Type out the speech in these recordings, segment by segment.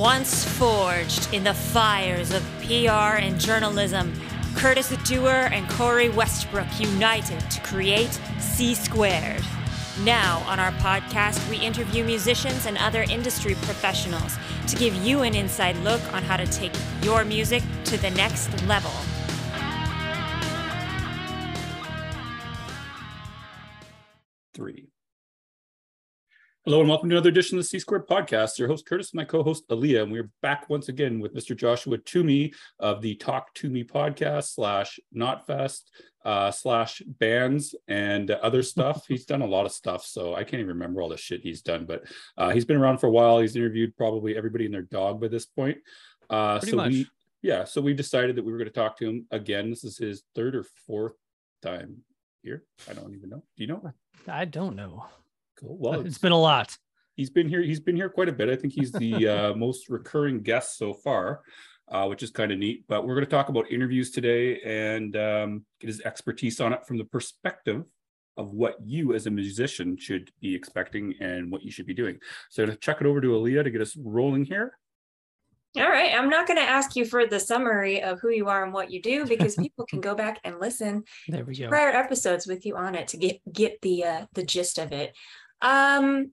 Once forged in the fires of PR and journalism, Curtis Dewar and Corey Westbrook united to create C Squared. Now, on our podcast, we interview musicians and other industry professionals to give you an inside look on how to take your music to the next level. Hello and welcome to another edition of the C Squared Podcast. Your host Curtis and my co-host Aaliyah, and we're back once again with Mr. Joshua Toomey of the Talk to Me podcast slash Knotfest uh, slash bands and other stuff. he's done a lot of stuff, so I can't even remember all the shit he's done. But uh, he's been around for a while. He's interviewed probably everybody and their dog by this point. Uh, Pretty so much. we, yeah, so we decided that we were going to talk to him again. This is his third or fourth time here. I don't even know. Do you know? I don't know. Cool. Well, it's been a lot. he's been here he's been here quite a bit i think he's the uh, most recurring guest so far uh, which is kind of neat but we're going to talk about interviews today and um, get his expertise on it from the perspective of what you as a musician should be expecting and what you should be doing so to chuck it over to Aaliyah to get us rolling here All right. I'm not going to ask you for the summary of who you are and what you do because people can go back and listen There we go. prior episodes with you on it to get get the uh, the gist of it. Um,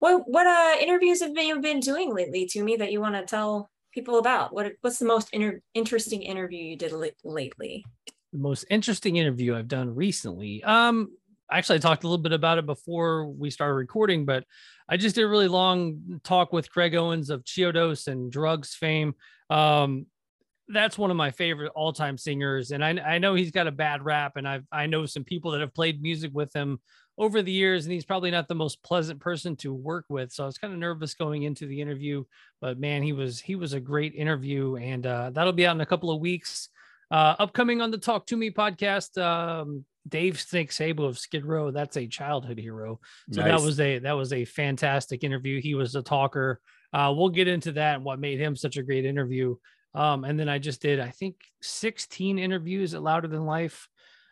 what what uh interviews have you been doing lately to me that you want to tell people about? What what's the most inter- interesting interview you did la- lately? The most interesting interview I've done recently. Um, actually, I talked a little bit about it before we started recording, but I just did a really long talk with Craig Owens of Chiodos and Drugs fame. Um, that's one of my favorite all-time singers, and I, I know he's got a bad rap, and I've I know some people that have played music with him over the years, and he's probably not the most pleasant person to work with. So I was kind of nervous going into the interview, but man, he was he was a great interview, and uh, that'll be out in a couple of weeks. Uh, upcoming on the Talk to Me podcast, um, Dave Snake Sabo of Skid Row. That's a childhood hero. So Nice. that was a that was a fantastic interview. He was a talker. Uh, we'll get into that and what made him such a great interview. Um, and then I just did, I think, 16 interviews at Louder Than Life.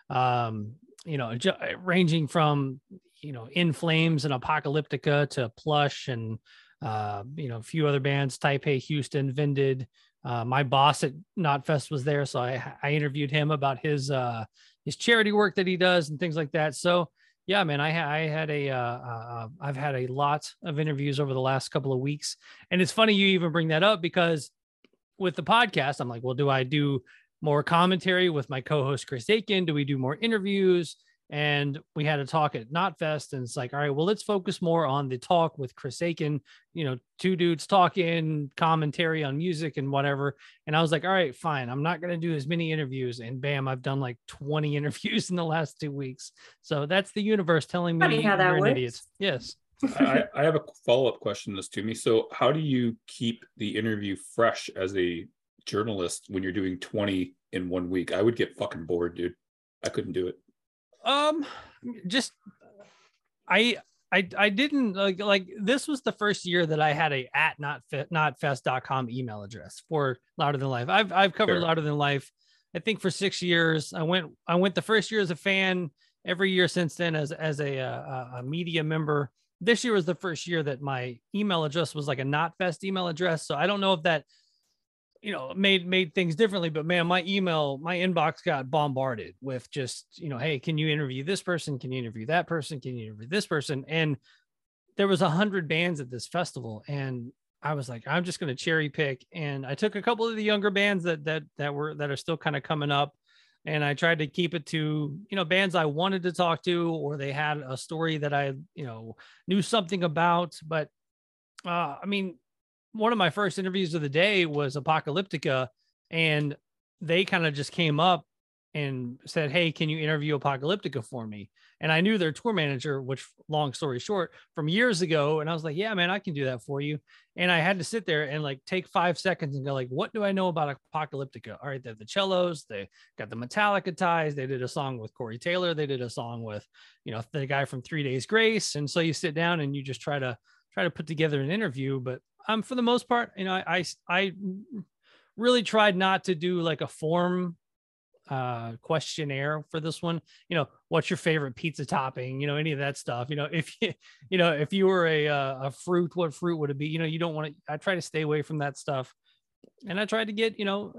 Um, you know, ju- ranging from you know In Flames and Apocalyptica to Plush and uh, you know a few other bands, Taipei, Houston, Vended. Uh, my boss at Knotfest was there, so I I interviewed him about his uh, his charity work that he does and things like that. So yeah, man, I, I had a, uh, uh, I've had a lot of interviews over the last couple of weeks, and it's funny you even bring that up because with the podcast, I'm like, well, do I do more commentary with my co-host Chris Aiken? Do we do more interviews? And we had a talk at Knotfest, and it's like, all right, well, let's focus more on the talk with Chris Aiken. You know, two dudes talking, commentary on music and whatever. And I was like, all right, fine. I'm not going to do as many interviews. And bam, I've done like 20 interviews in the last two weeks. So that's the universe telling me Funny how that you're an works. idiot. Yes. I, I have a follow-up question to this to me so how do you keep the interview fresh as a journalist when you're doing 20 in one week i would get fucking bored dude i couldn't do it Um, just I I I didn't like like this was the first year that I had a at not fit knotfest.com email address for Louder Than Life. I've I've covered Fair. Louder Than Life. I think for six years. I went I went the first year as a fan. Every year since then as as a uh, a, a media member. This year was the first year that my email address was like a Knotfest email address. So I don't know if that you know made made things differently but man my email my inbox got bombarded with just you know hey can you interview this person? Can you interview that person? Can you interview this person? And there was a hundred bands at this festival and i was like i'm just going to cherry pick. And i took a couple of the younger bands that that that were that are still kind of coming up and i tried to keep it to you know bands i wanted to talk to or they had a story that i you know knew something about. But uh, I mean, one of my first interviews of the day was Apocalyptica, and they kind of just came up and said, Hey, can you interview Apocalyptica for me? And I knew their tour manager, which long story short, from years ago. And I was like, Yeah, man, I can do that for you. And I had to sit there and like take five seconds and go, like, what do I know about Apocalyptica? All right, they have the cellos, they got the Metallica ties, they did a song with Corey Taylor, they did a song with, you know, the guy from Three Days Grace. And so you sit down and you just try to try to put together an interview. But um for the most part, you know, I I, I really tried not to do like a form uh, questionnaire for this one. You know, what's your favorite pizza topping? You know, any of that stuff. You know, if you, you know, if you were a uh, a fruit, what fruit would it be? You know, you don't want to. I try to stay away from that stuff, and I tried to get you know,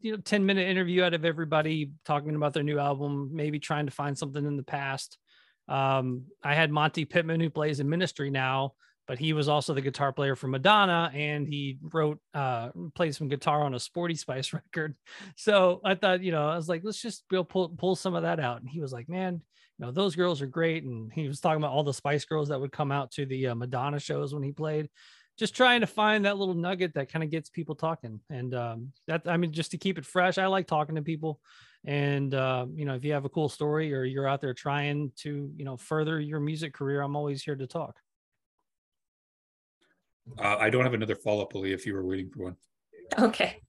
you know, ten minute interview out of everybody talking about their new album, maybe trying to find something in the past. Um, I had Monte Pittman who plays in Ministry now but he was also the guitar player for Madonna and he wrote uh played some guitar on a Sporty Spice record. So I thought, you know, I was like, let's just pull pull some of that out. And he was like, man, you know, those girls are great. And he was talking about all the Spice Girls that would come out to the uh, Madonna shows when he played. Just trying to find that little nugget that kind of gets people talking. And um, that, I mean, just to keep it fresh, I like talking to people. And, uh, you know, if you have a cool story or you're out there trying to, you know, further your music career, I'm always here to talk. Uh, I don't have another follow up, Ali, if you were waiting for one. Okay.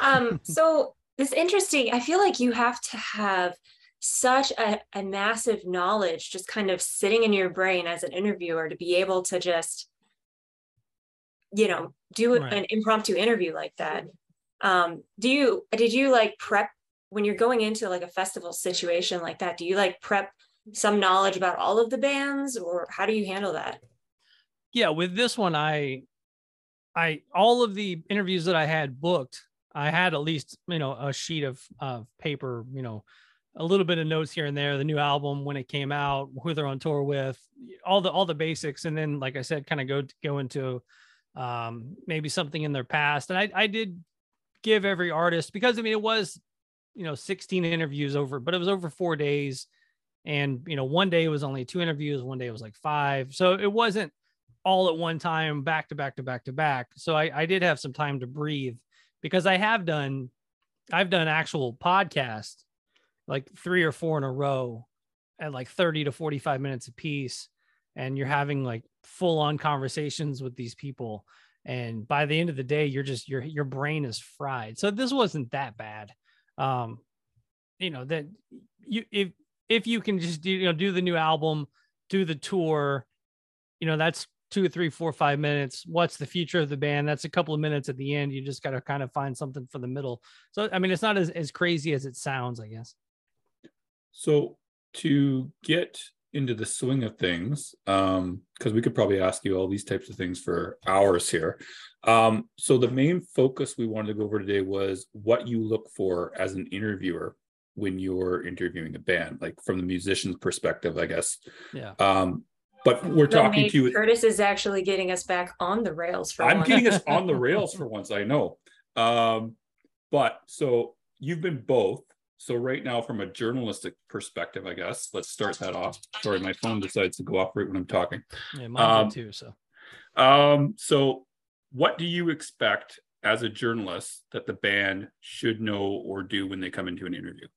Um, so it's interesting. I feel like you have to have such a, a massive knowledge just kind of sitting in your brain as an interviewer to be able to just, you know, do right. an impromptu interview like that. Um, do you, did you like prep when you're going into like a festival situation like that? Do you like prep some knowledge about all of the bands or how do you handle that? Yeah, with this one, I, I all of the interviews that I had booked, I had at least you know a sheet of of paper, you know, a little bit of notes here and there, the new album when it came out, who they're on tour with, all the all the basics, and then like I said, kind of go go into um, maybe something in their past. And I I did give every artist because I mean it was you know 16 interviews over, but it was over four days, and you know one day it was only two interviews, one day it was like five, so it wasn't all at one time, back to back to back to back. So I, I did have some time to breathe because I have done, I've done actual podcasts like three or four in a row at like 30 to 45 minutes a piece. And you're having like full on conversations with these people. And by the end of the day, you're just, your, your brain is fried. So this wasn't that bad. Um, you know, that you, if, if you can just do, you know, do the new album, do the tour, you know, that's two, three, four, five minutes. What's the future of the band? That's a couple of minutes at the end. You just got to kind of find something for the middle. So, I mean, it's not as, as crazy as it sounds, I guess. So, to get into the swing of things, um, because we could probably ask you all these types of things for hours here. Um, so, the main focus we wanted to go over today was what you look for as an interviewer when you're interviewing a band, like from the musician's perspective, I guess. Yeah. Um, but we're talking to you. Curtis is actually getting us back on the rails for I'm getting us on the rails for once, I know. Um, but so you've been both. So right now, from a journalistic perspective, I guess let's start that off. Sorry, my phone decides to go off right when I'm talking. Yeah, mine um, too. So, um, so what do you expect as a journalist that the band should know or do when they come into an interview?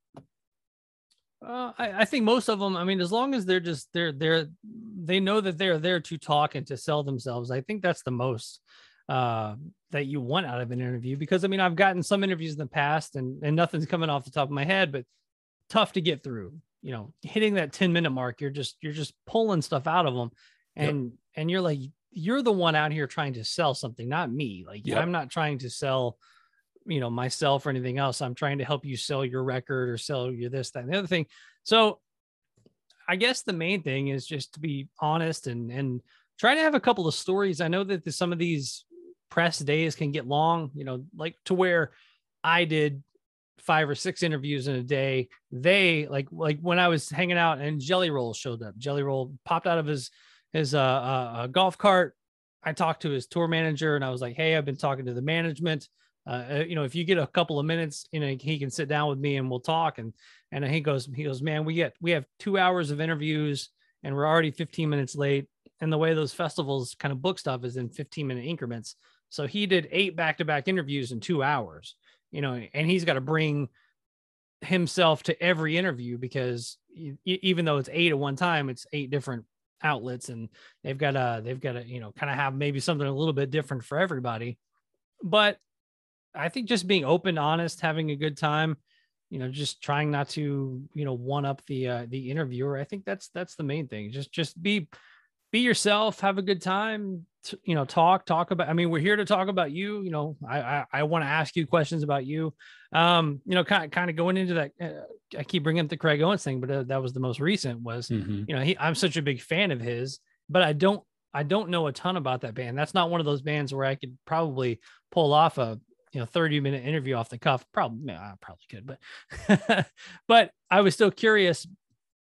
Uh, I, I, think most of them. I mean, as long as they're just they're they're they know that they're there to talk and to sell themselves. I think that's the most uh, that you want out of an interview. Because I mean, I've gotten some interviews in the past, and and nothing's coming off the top of my head, but tough to get through. You know, hitting that ten minute mark, you're just you're just pulling stuff out of them, and yep. and you're like you're the one out here trying to sell something, not me. Like yep. I'm not trying to sell you know myself or anything else i'm trying to help you sell your record or sell you this that and the other thing. So i guess the main thing is just to be honest and and try to have a couple of stories. I know that the, some of these press days can get long you know like to where i did five or six interviews in a day. They like like when i was hanging out and jelly roll showed up jelly roll popped out of his his uh, uh, golf cart. I talked to his tour manager and i was like hey i've been talking to the management uh, uh, you know, if you get a couple of minutes, you know, he can sit down with me and we'll talk. And and he goes, he goes, man, we get we have two hours of interviews and we're already 15 minutes late. And the way those festivals kind of book stuff is in 15 minute increments. So he did eight back to back interviews in two hours, you know, and he's got to bring himself to every interview because even though it's eight at one time, it's eight different outlets and they've got to, they've got to, you know, kind of have maybe something a little bit different for everybody. But I think just being open, honest, having a good time, you know, just trying not to, you know, one up the uh, the interviewer. I think that's that's the main thing. Just just be be yourself, have a good time, t- you know, talk, talk about, I mean, we're here to talk about you, you know, I, I, I want to ask you questions about you. Um, you know, kind of, kind of going into that, uh, I keep bringing up the Craig Owens thing, but uh, that was the most recent was, Mhm. you know, he, I'm such a big fan of his, but I don't, I don't know a ton about that band. That's not one of those bands where I could probably pull off a, you know, 30 minute interview off the cuff. Probably, I probably could, but, but I was still curious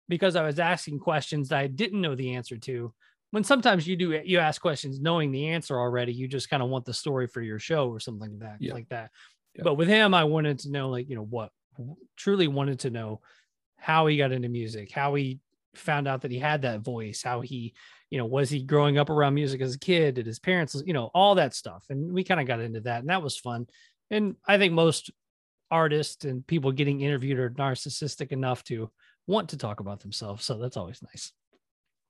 because I was asking questions that I didn't know the answer to. When sometimes you do, you ask questions knowing the answer already, you just kind of want the story for your show or something like that, Yeah. like that. Yeah. But with him, I wanted to know, like, you know, what truly wanted to know how he got into music, how he found out that he had that voice, how he, you know, was he growing up around music as a kid? Did his parents, you know, all that stuff. And we kind of got into that, and that was fun. And I think most artists and people getting interviewed are narcissistic enough to want to talk about themselves. So that's always nice.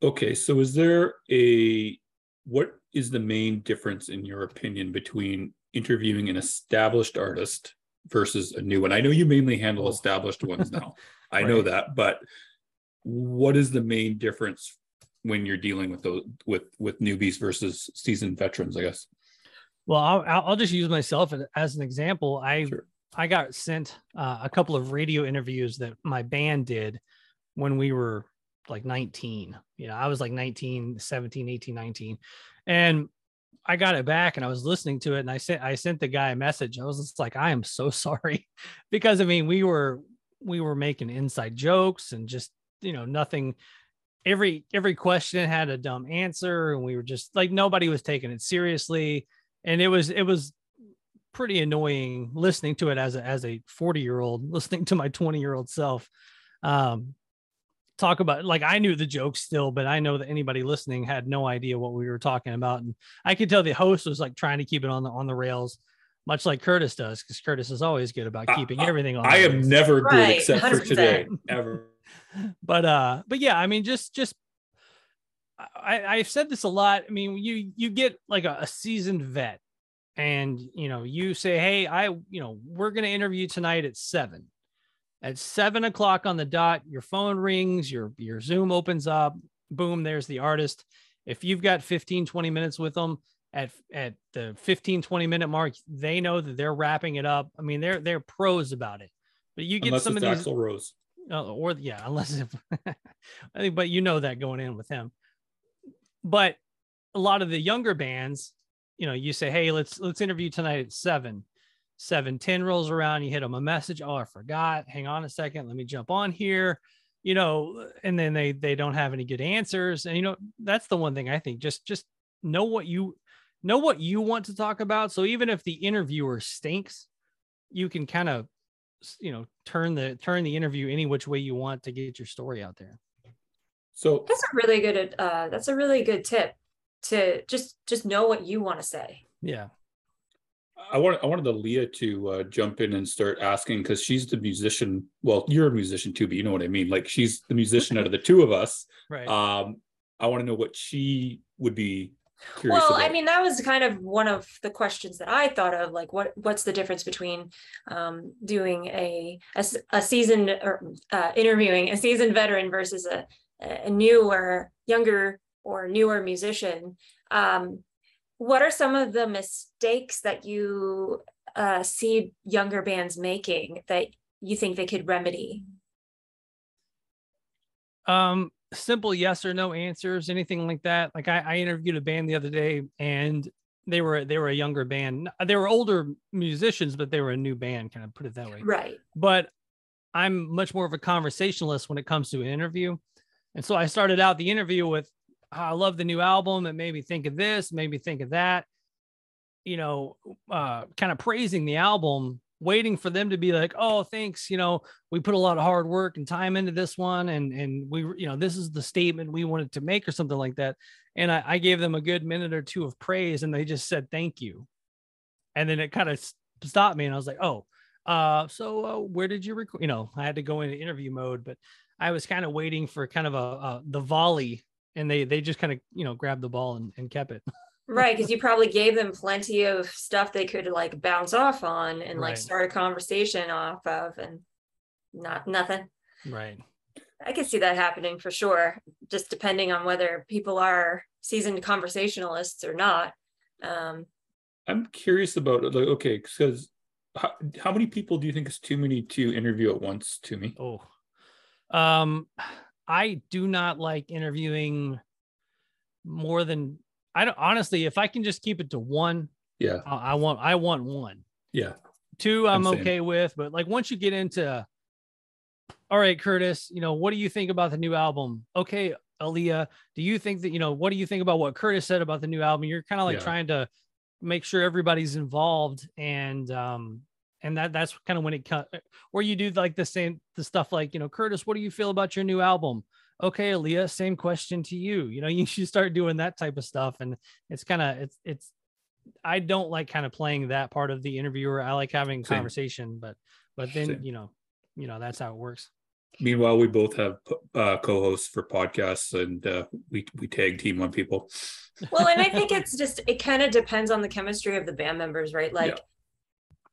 Okay, so is there a what is the main difference in your opinion between interviewing an established artist versus a new one? I know you mainly handle Oh. established ones now. I know that, but what is the main difference when you're dealing with those with with newbies versus seasoned veterans, I guess? Well, I'll, I'll just use myself as- as an example. I Sure. I got sent uh, a couple of radio interviews that my band did when we were like 19. You know, I was like 19, 17, 18, 19. And I got it back and I was listening to it and I sent I sent the guy a message. I was just like, I am so sorry. because I mean, we were we were making inside jokes and just, you know, nothing every every question had a dumb answer and we were just like nobody was taking it seriously and it was it was pretty annoying listening to it as a as a 40 year old listening to my 20 year old self um talk about like i knew the jokes still but i know that anybody listening had no idea what we were talking about and i could tell the host was like trying to keep it on the on the rails much like curtis does because curtis is always good about keeping I- everything on the I am rails. never good Right, except for 100%. today. Ever. but uh but yeah i mean just just i i've said this a lot. I mean you you get like a, a seasoned vet and you know you say hey i you know we're going to interview tonight at seven. At seven o'clock on the dot your phone rings your your zoom opens up boom there's the artist. If you've got 15 20 minutes with them at at the 15 20 minute mark they know that they're wrapping it up. I mean they're they're pros about it. But you get Unless some of these Rose. Uh, or yeah, unless if I think, but you know that going in with him. But a lot of the younger bands, you know, you say, hey, let's let's interview tonight at seven. Seven ten rolls around, you hit them a message. Oh, I forgot. Hang on a second. Let me jump on here. You know, and then they they don't have any good answers. And you know, that's the one thing I think. Just just know what you know what you want to talk about. So even if the interviewer stinks, you can kind of you know turn the turn the interview any which way you want to get your story out there So That's a really good uh that's a really good tip to just just know what you want to say. yeah I want I wanted Aaliyah to uh, jump in and start asking because she's the musician. Well, you're a musician too, but you know what I mean. Like she's the musician out of the two of us. right Um, I want to know what she would be curious Well, about. I mean, that was kind of one of the questions that I thought of, like what what's the difference between um, doing a seasoned or uh, interviewing a seasoned veteran versus a a newer, younger or newer musician. Um, what are some of the mistakes that you uh, see younger bands making that you think they could remedy? um simple yes or no answers anything like that like I, I interviewed a band the other day and they were they were a younger band they were older musicians but they were a new band kind of put it that way Right. but I'm much more of a conversationalist when it comes to an interview. And so I started out the interview with, "Oh, I love the new album. It made me think of this, made me think of that, you know, uh, kind of praising the album, waiting for them to be like, oh, thanks. You know, we put a lot of hard work and time into this one. And, and we, you know, this is the statement we wanted to make or something like that. And I, I gave them a good minute or two of praise and they just said, thank you. And then it kind of stopped me and I was like, oh, uh, so uh, where did you record? You know, I had to go into interview mode, but I was kind of waiting for kind of a, a the volley, and they they just kind of you know grabbed the ball and, and kept it. Right, because you probably gave them plenty of stuff they could like bounce off on and like start a conversation off of, and not nothing. Right. I could see that happening for sure, just depending on whether people are seasoned conversationalists or not. Um, I'm curious about it. Like, okay, because how, how many people do you think is too many to interview at once? To me, Oh, um, I do not like interviewing more than I don't honestly. If I can just keep it to one, yeah, I, I want I want one. yeah, Two, I'm, I'm okay with, but like once you get into, all right, Curtis, you know, what do you think about the new album? Okay, Aaliyah, do you think that you know what do you think about what Curtis said about the new album? You're kind of like Yeah. trying to make sure everybody's involved, and um, and that that's kind of when it cut where you do like the same the stuff like you know, Curtis, what do you feel about your new album? Okay, Aaliyah, same question to you. You know, you should start doing that type of stuff, and it's kind of it's it's I don't like kind of playing that part of the interviewer. I like having Same. conversation, but but then Same. you know, you know that's how it works. Meanwhile, we both have uh, co-hosts for podcasts, and uh, we we tag team on people. well, and I think it's just it kind of depends on the chemistry of the band members, right? Like,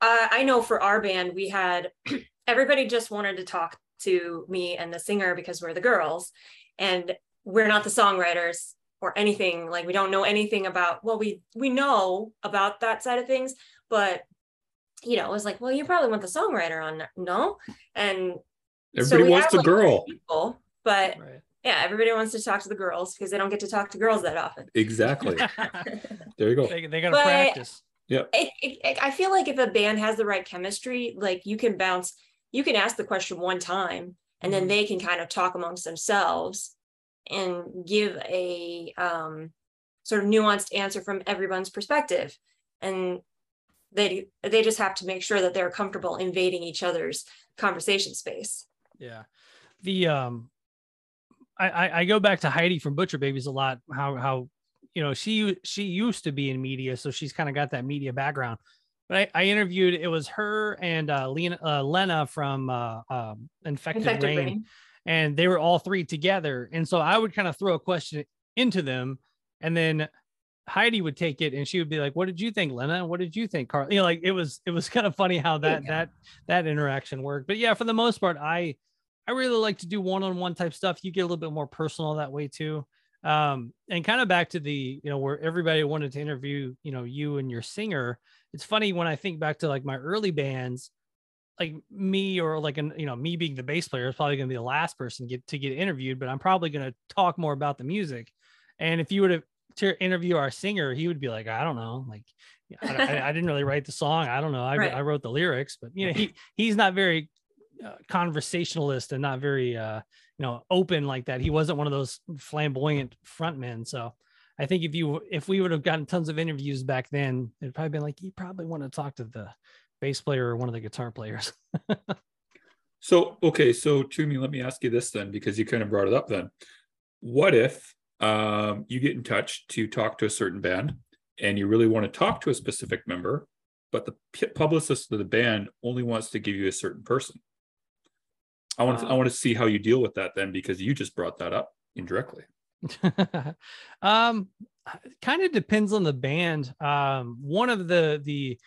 uh, I know for our band, we had everybody just wanted to talk to me and the singer because we're the girls, and we're not the songwriters or anything. Like, we don't know anything about. Well, we we know about that side of things, but you know, it was like, well, you probably want the songwriter on, no, and Everybody we wants the like, girl. people, but Right. yeah, everybody wants to talk to the girls because they don't get to talk to girls that often. Exactly. There you go. they they got to But- practice. yeah it, it- I feel like if a band has the right chemistry, like you can bounce, you can ask the question one time and then Mhm. they can kind of talk amongst themselves and give a um, sort of nuanced answer from everyone's perspective. And they they just have to make sure that they're comfortable invading each other's conversation space. Yeah. The um I, I I go back to Heidi from Butcher Babies a lot. How how you know she she used to be in media, so she's kind of got that media background. But I, I interviewed it was her and uh, Lena uh, Lena from uh, um, Infected, Infected Rain, Rain. and they were all three together. And so I would kind of throw a question into them, and then Heidi would take it and she would be like, "What did you think, Lena? What did you think, Carl?" You know, like it was it was kind of funny how that Yeah. that that interaction worked. But yeah, for the most part, I I really like to do one-on-one type stuff. You get a little bit more personal that way too. Um, and kind of back to the, you know, where everybody wanted to interview, you know, you and your singer. It's funny when I think back to like my early bands, like me or like an, you know, me being the bass player is probably going to be the last person get to get interviewed, but I'm probably going to talk more about the music. And if you were to, to interview our singer, he would be like, I don't know, like I, I- I didn't really write the song. I don't know. I, Right. I wrote the lyrics, but you know, he he's not very uh, conversationalist and not very uh you know open like that he wasn't one of those flamboyant frontmen so i think if you if we would have gotten tons of interviews back then it'd probably been like you probably want to talk to the bass player or one of the guitar players So okay, so to me, let me ask you this then, because you kind of brought it up. Then, what if um, you get in touch to talk to a certain band, and you really want to talk to a specific member, but the publicist of the band only wants to give you a certain person? I want to, I Uh. want to see how you deal with that then, because you just brought that up indirectly. um kind of depends on the band um one of the the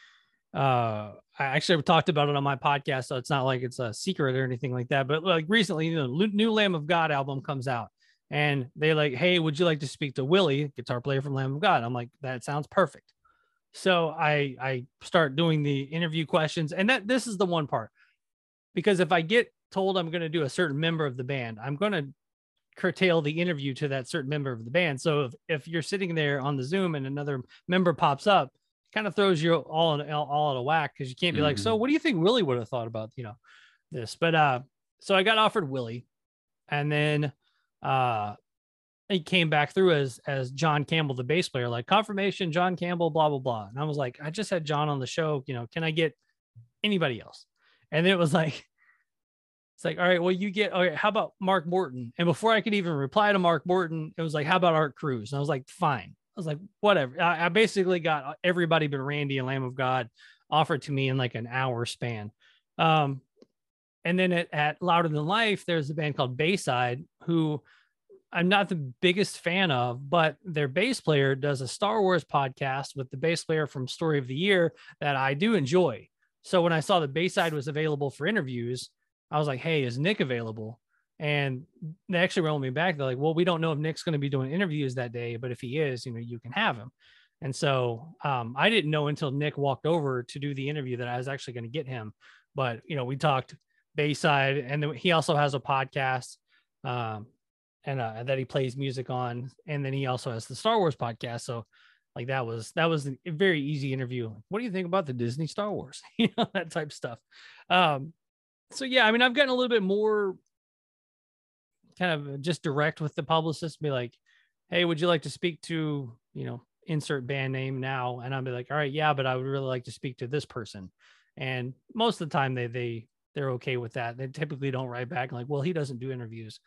uh i actually talked about it on my podcast so it's not like it's a secret or anything like that but like recently the Lu- new lamb of god album comes out and they like hey would you like to speak to willie guitar player from lamb of god i'm like that sounds perfect so i i start doing the interview questions and that this is the one part because if i get told i'm going to do a certain member of the band i'm going to curtail the interview to that certain member of the band. So if, if you're sitting there on the Zoom and another member pops up, kind of throws you all in all, out of whack because you can't be like, so what do you think Willie would have thought about, you know, this? But uh so I got offered Willie and then uh he came back through as as John Campbell, the bass player, like confirmation, John Campbell, blah, blah, blah. And I was like, I just had John on the show, you know, can I get anybody else? And then it was like, it's like, all right, well, you get, all right, how about Mark Morton? And before I could even reply to Mark Morton, it was like, how about Art Cruz? And I was like, fine. I was like, whatever. I, I basically got everybody but Randy and Lamb of God offered to me in like an hour span. Um, and then at, at Louder Than Life, there's a band called Bayside who I'm not the biggest fan of, but their bass player does a Star Wars podcast with the bass player from Story of the Year that I do enjoy. So when I saw that Bayside was available for interviews, I was like, hey, is Nick available? And they actually rolled me back. They're like, well, we don't know if Nick's going to be doing interviews that day, but if he is, you know, you can have him. And so um, I didn't know until Nick walked over to do the interview that I was actually going to get him. But, you know, we talked Bayside and then he also has a podcast um, and uh, that he plays music on. And then he also has the Star Wars podcast. So like that was, that was a very easy interview. What do you think about the Disney Star Wars? you know, that type stuff. Um, so yeah, I mean, I've gotten a little bit more kind of just direct with the publicist, be like, Hey, would you like to speak to, you know, insert band name now? And i'll be like all right yeah but i would really like to speak to this person. And most of the time they they they're okay with that. They typically don't write back like well he doesn't do interviews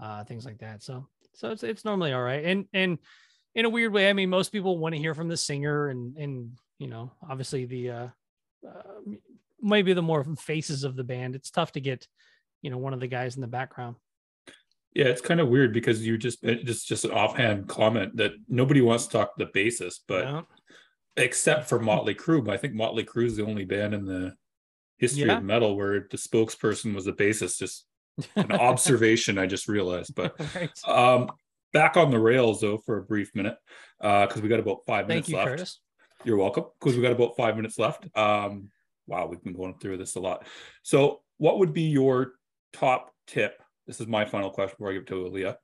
uh things like that. So so it's it's normally all right. And and in a weird way i mean most people want to hear from the singer and and you know obviously the uh, uh maybe the more faces of the band it's tough to get you know one of the guys in the background yeah, it's kind of weird because you just just just an offhand comment that nobody wants to talk to the bassist, but yeah. except for Motley Crue, I think Motley Crue is the only band in the history yeah. of metal where the spokesperson was a bassist. Just an observation I just realized. But right. um, back on the rails though for a brief minute because uh, we got about five minutes you, left. Curtis. You're welcome. Because we got about five minutes left. Um, wow, we've been going through this a lot. So, what would be your top tip this is my final question before I give it to Aaliyah.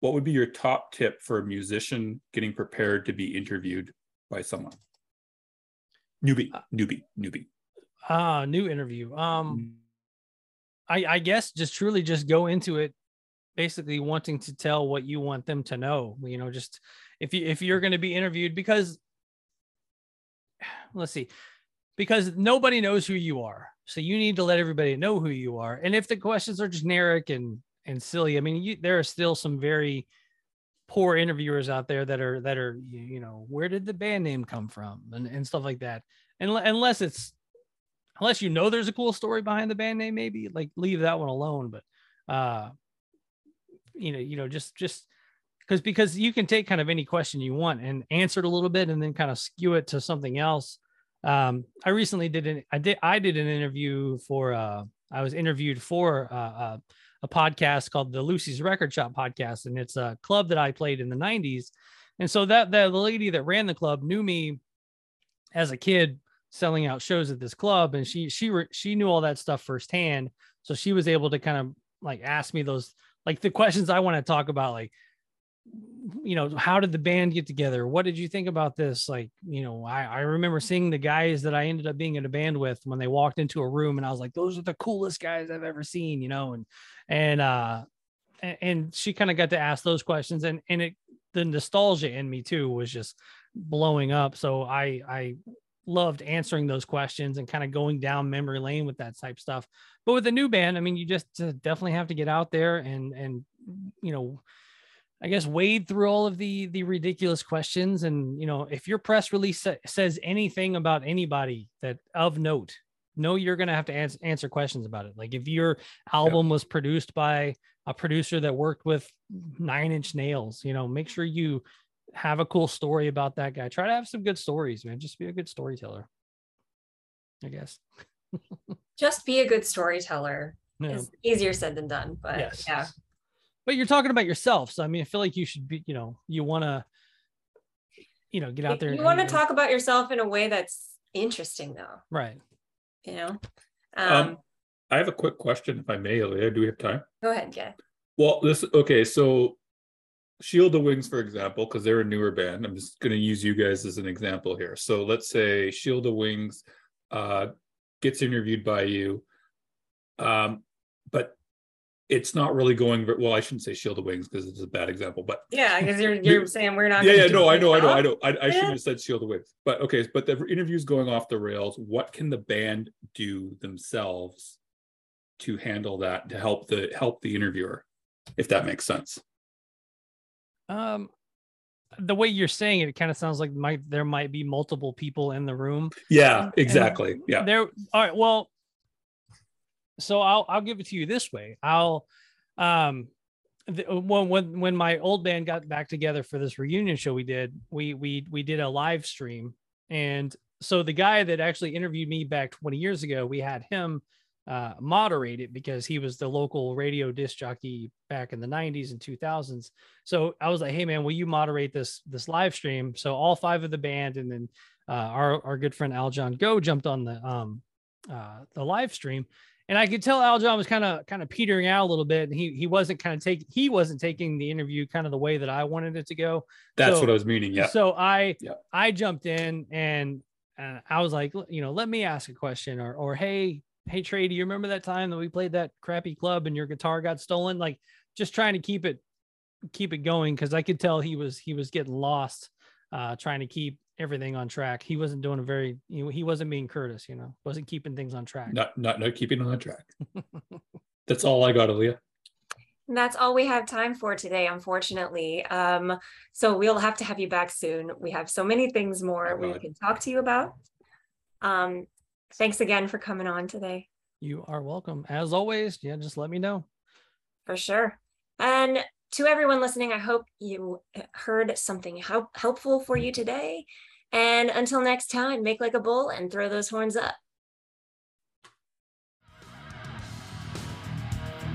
What would be your top tip for a musician getting prepared to be interviewed by someone? Newbie, uh, newbie, newbie. Ah, uh, new interview. Um, mm. I I guess just truly just go into it, basically wanting to tell what you want them to know. You know, just if you if you're going to be interviewed because let's see because nobody knows who you are. So you need to let everybody know who you are. And if the questions are generic and and silly, I mean, you, there are still some very poor interviewers out there that are that are you know where did the band name come from and, and stuff like that. And unless it's unless you know there's a cool story behind the band name, maybe like leave that one alone. But uh, you know, you know, just just because because you can take kind of any question you want and answer it a little bit and then kind of skew it to something else um, I recently did an I did I did an interview for uh, I was interviewed for uh, uh, a podcast called the Lucy's Record Shop podcast, and it's a club that I played in the '90s. And so that the lady that ran the club knew me as a kid selling out shows at this club, and she she she knew all that stuff firsthand. So she was able to kind of like ask me those like the questions I want to talk about, like you know, how did the band get together? What did you think about this? Like, you know, I, I remember seeing the guys that I ended up being in a band with when they walked into a room and I was like, those are the coolest guys I've ever seen, you know, and, and, uh, and she kind of got to ask those questions and, and it, the nostalgia in me too was just blowing up. So I, I loved answering those questions and kind of going down memory lane with that type stuff. But with a new band, I mean, you just uh, definitely have to get out there and, and, you know, I guess wade through all of the the ridiculous questions and you know if your press release sa- says anything about anybody that of note know you're going to have to ans- answer questions about it. Like if your album was produced by a producer that worked with 9 inch nails you know make sure you have a cool story about that guy. Try to have some good stories man. Just be a good storyteller i guess. Just be a good storyteller. Yeah. is easier said than done but yes. yeah but you're talking about yourself. So I mean, I feel like you should be, you know, you want to, you know, get out there. You want to talk about yourself in a way that's interesting, though. Right. You know. Um, um I have a quick question, if I may, Aaliyah. Do we have time? Go ahead, yeah. Well, this okay. So, Shield of Wings, for example, because they're a newer band. I'm just going to use you guys as an example here. So, let's say Shield of Wings uh, gets interviewed by you, um, but it's not really going well. I shouldn't say shield of wings because it's a bad example, but yeah, because you're you're saying we're not. Yeah, yeah, no, I know, I know, I know, I I, shouldn't have said shield of wings, but okay. But the interview's going off the rails. What can the band do themselves to handle that to help the help the interviewer, if that makes sense? Um, the way you're saying it, it kind of sounds like might there might be multiple people in the room. Yeah, exactly. And yeah. There. All right. Well, so I'll I'll give it to you this way. I'll um the, when when when my old band got back together for this reunion show we did, we we we did a live stream and so the guy that actually interviewed me back 20 years ago, we had him uh, moderate it because he was the local radio disc jockey back in the 90s and 2000s. So I was like, "Hey man, will you moderate this this live stream?" So all five of the band and then uh, our our good friend Al John Go jumped on the um uh, the live stream, and I could tell Al John was kind of kind of petering out a little bit, and he he wasn't kind of taking he wasn't taking the interview kind of the way that I wanted it to go. That's So- what I was meaning. Yeah. So I Yeah. I jumped in and and I was like, you know, let me ask a question or or hey hey Trey, do you remember that time that we played that crappy club and your guitar got stolen? Like just trying to keep it keep it going because I could tell he was he was getting lost uh trying to keep everything on track. He wasn't doing a very you know, he wasn't being Curtis, you know, wasn't keeping things on track. Not not not keeping on track. That's all I got, Aaliyah. And that's all we have time for today, unfortunately. Um, so we'll have to have you back soon. We have so many things more we can talk to you about. Um, thanks again for coming on today, You are welcome. As always, yeah, just let me know. for sure. And to everyone listening, I hope you heard something help, helpful for you today. And until next time, make like a bull and throw those horns up.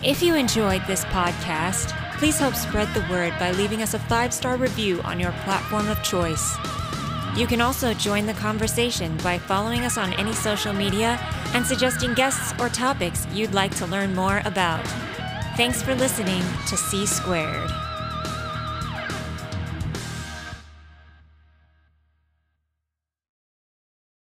If you enjoyed this podcast, please help spread the word by leaving us a five star review on your platform of choice. You can also join the conversation by following us on any social media and suggesting guests or topics you'd like to learn more about. Thanks for listening to C Squared.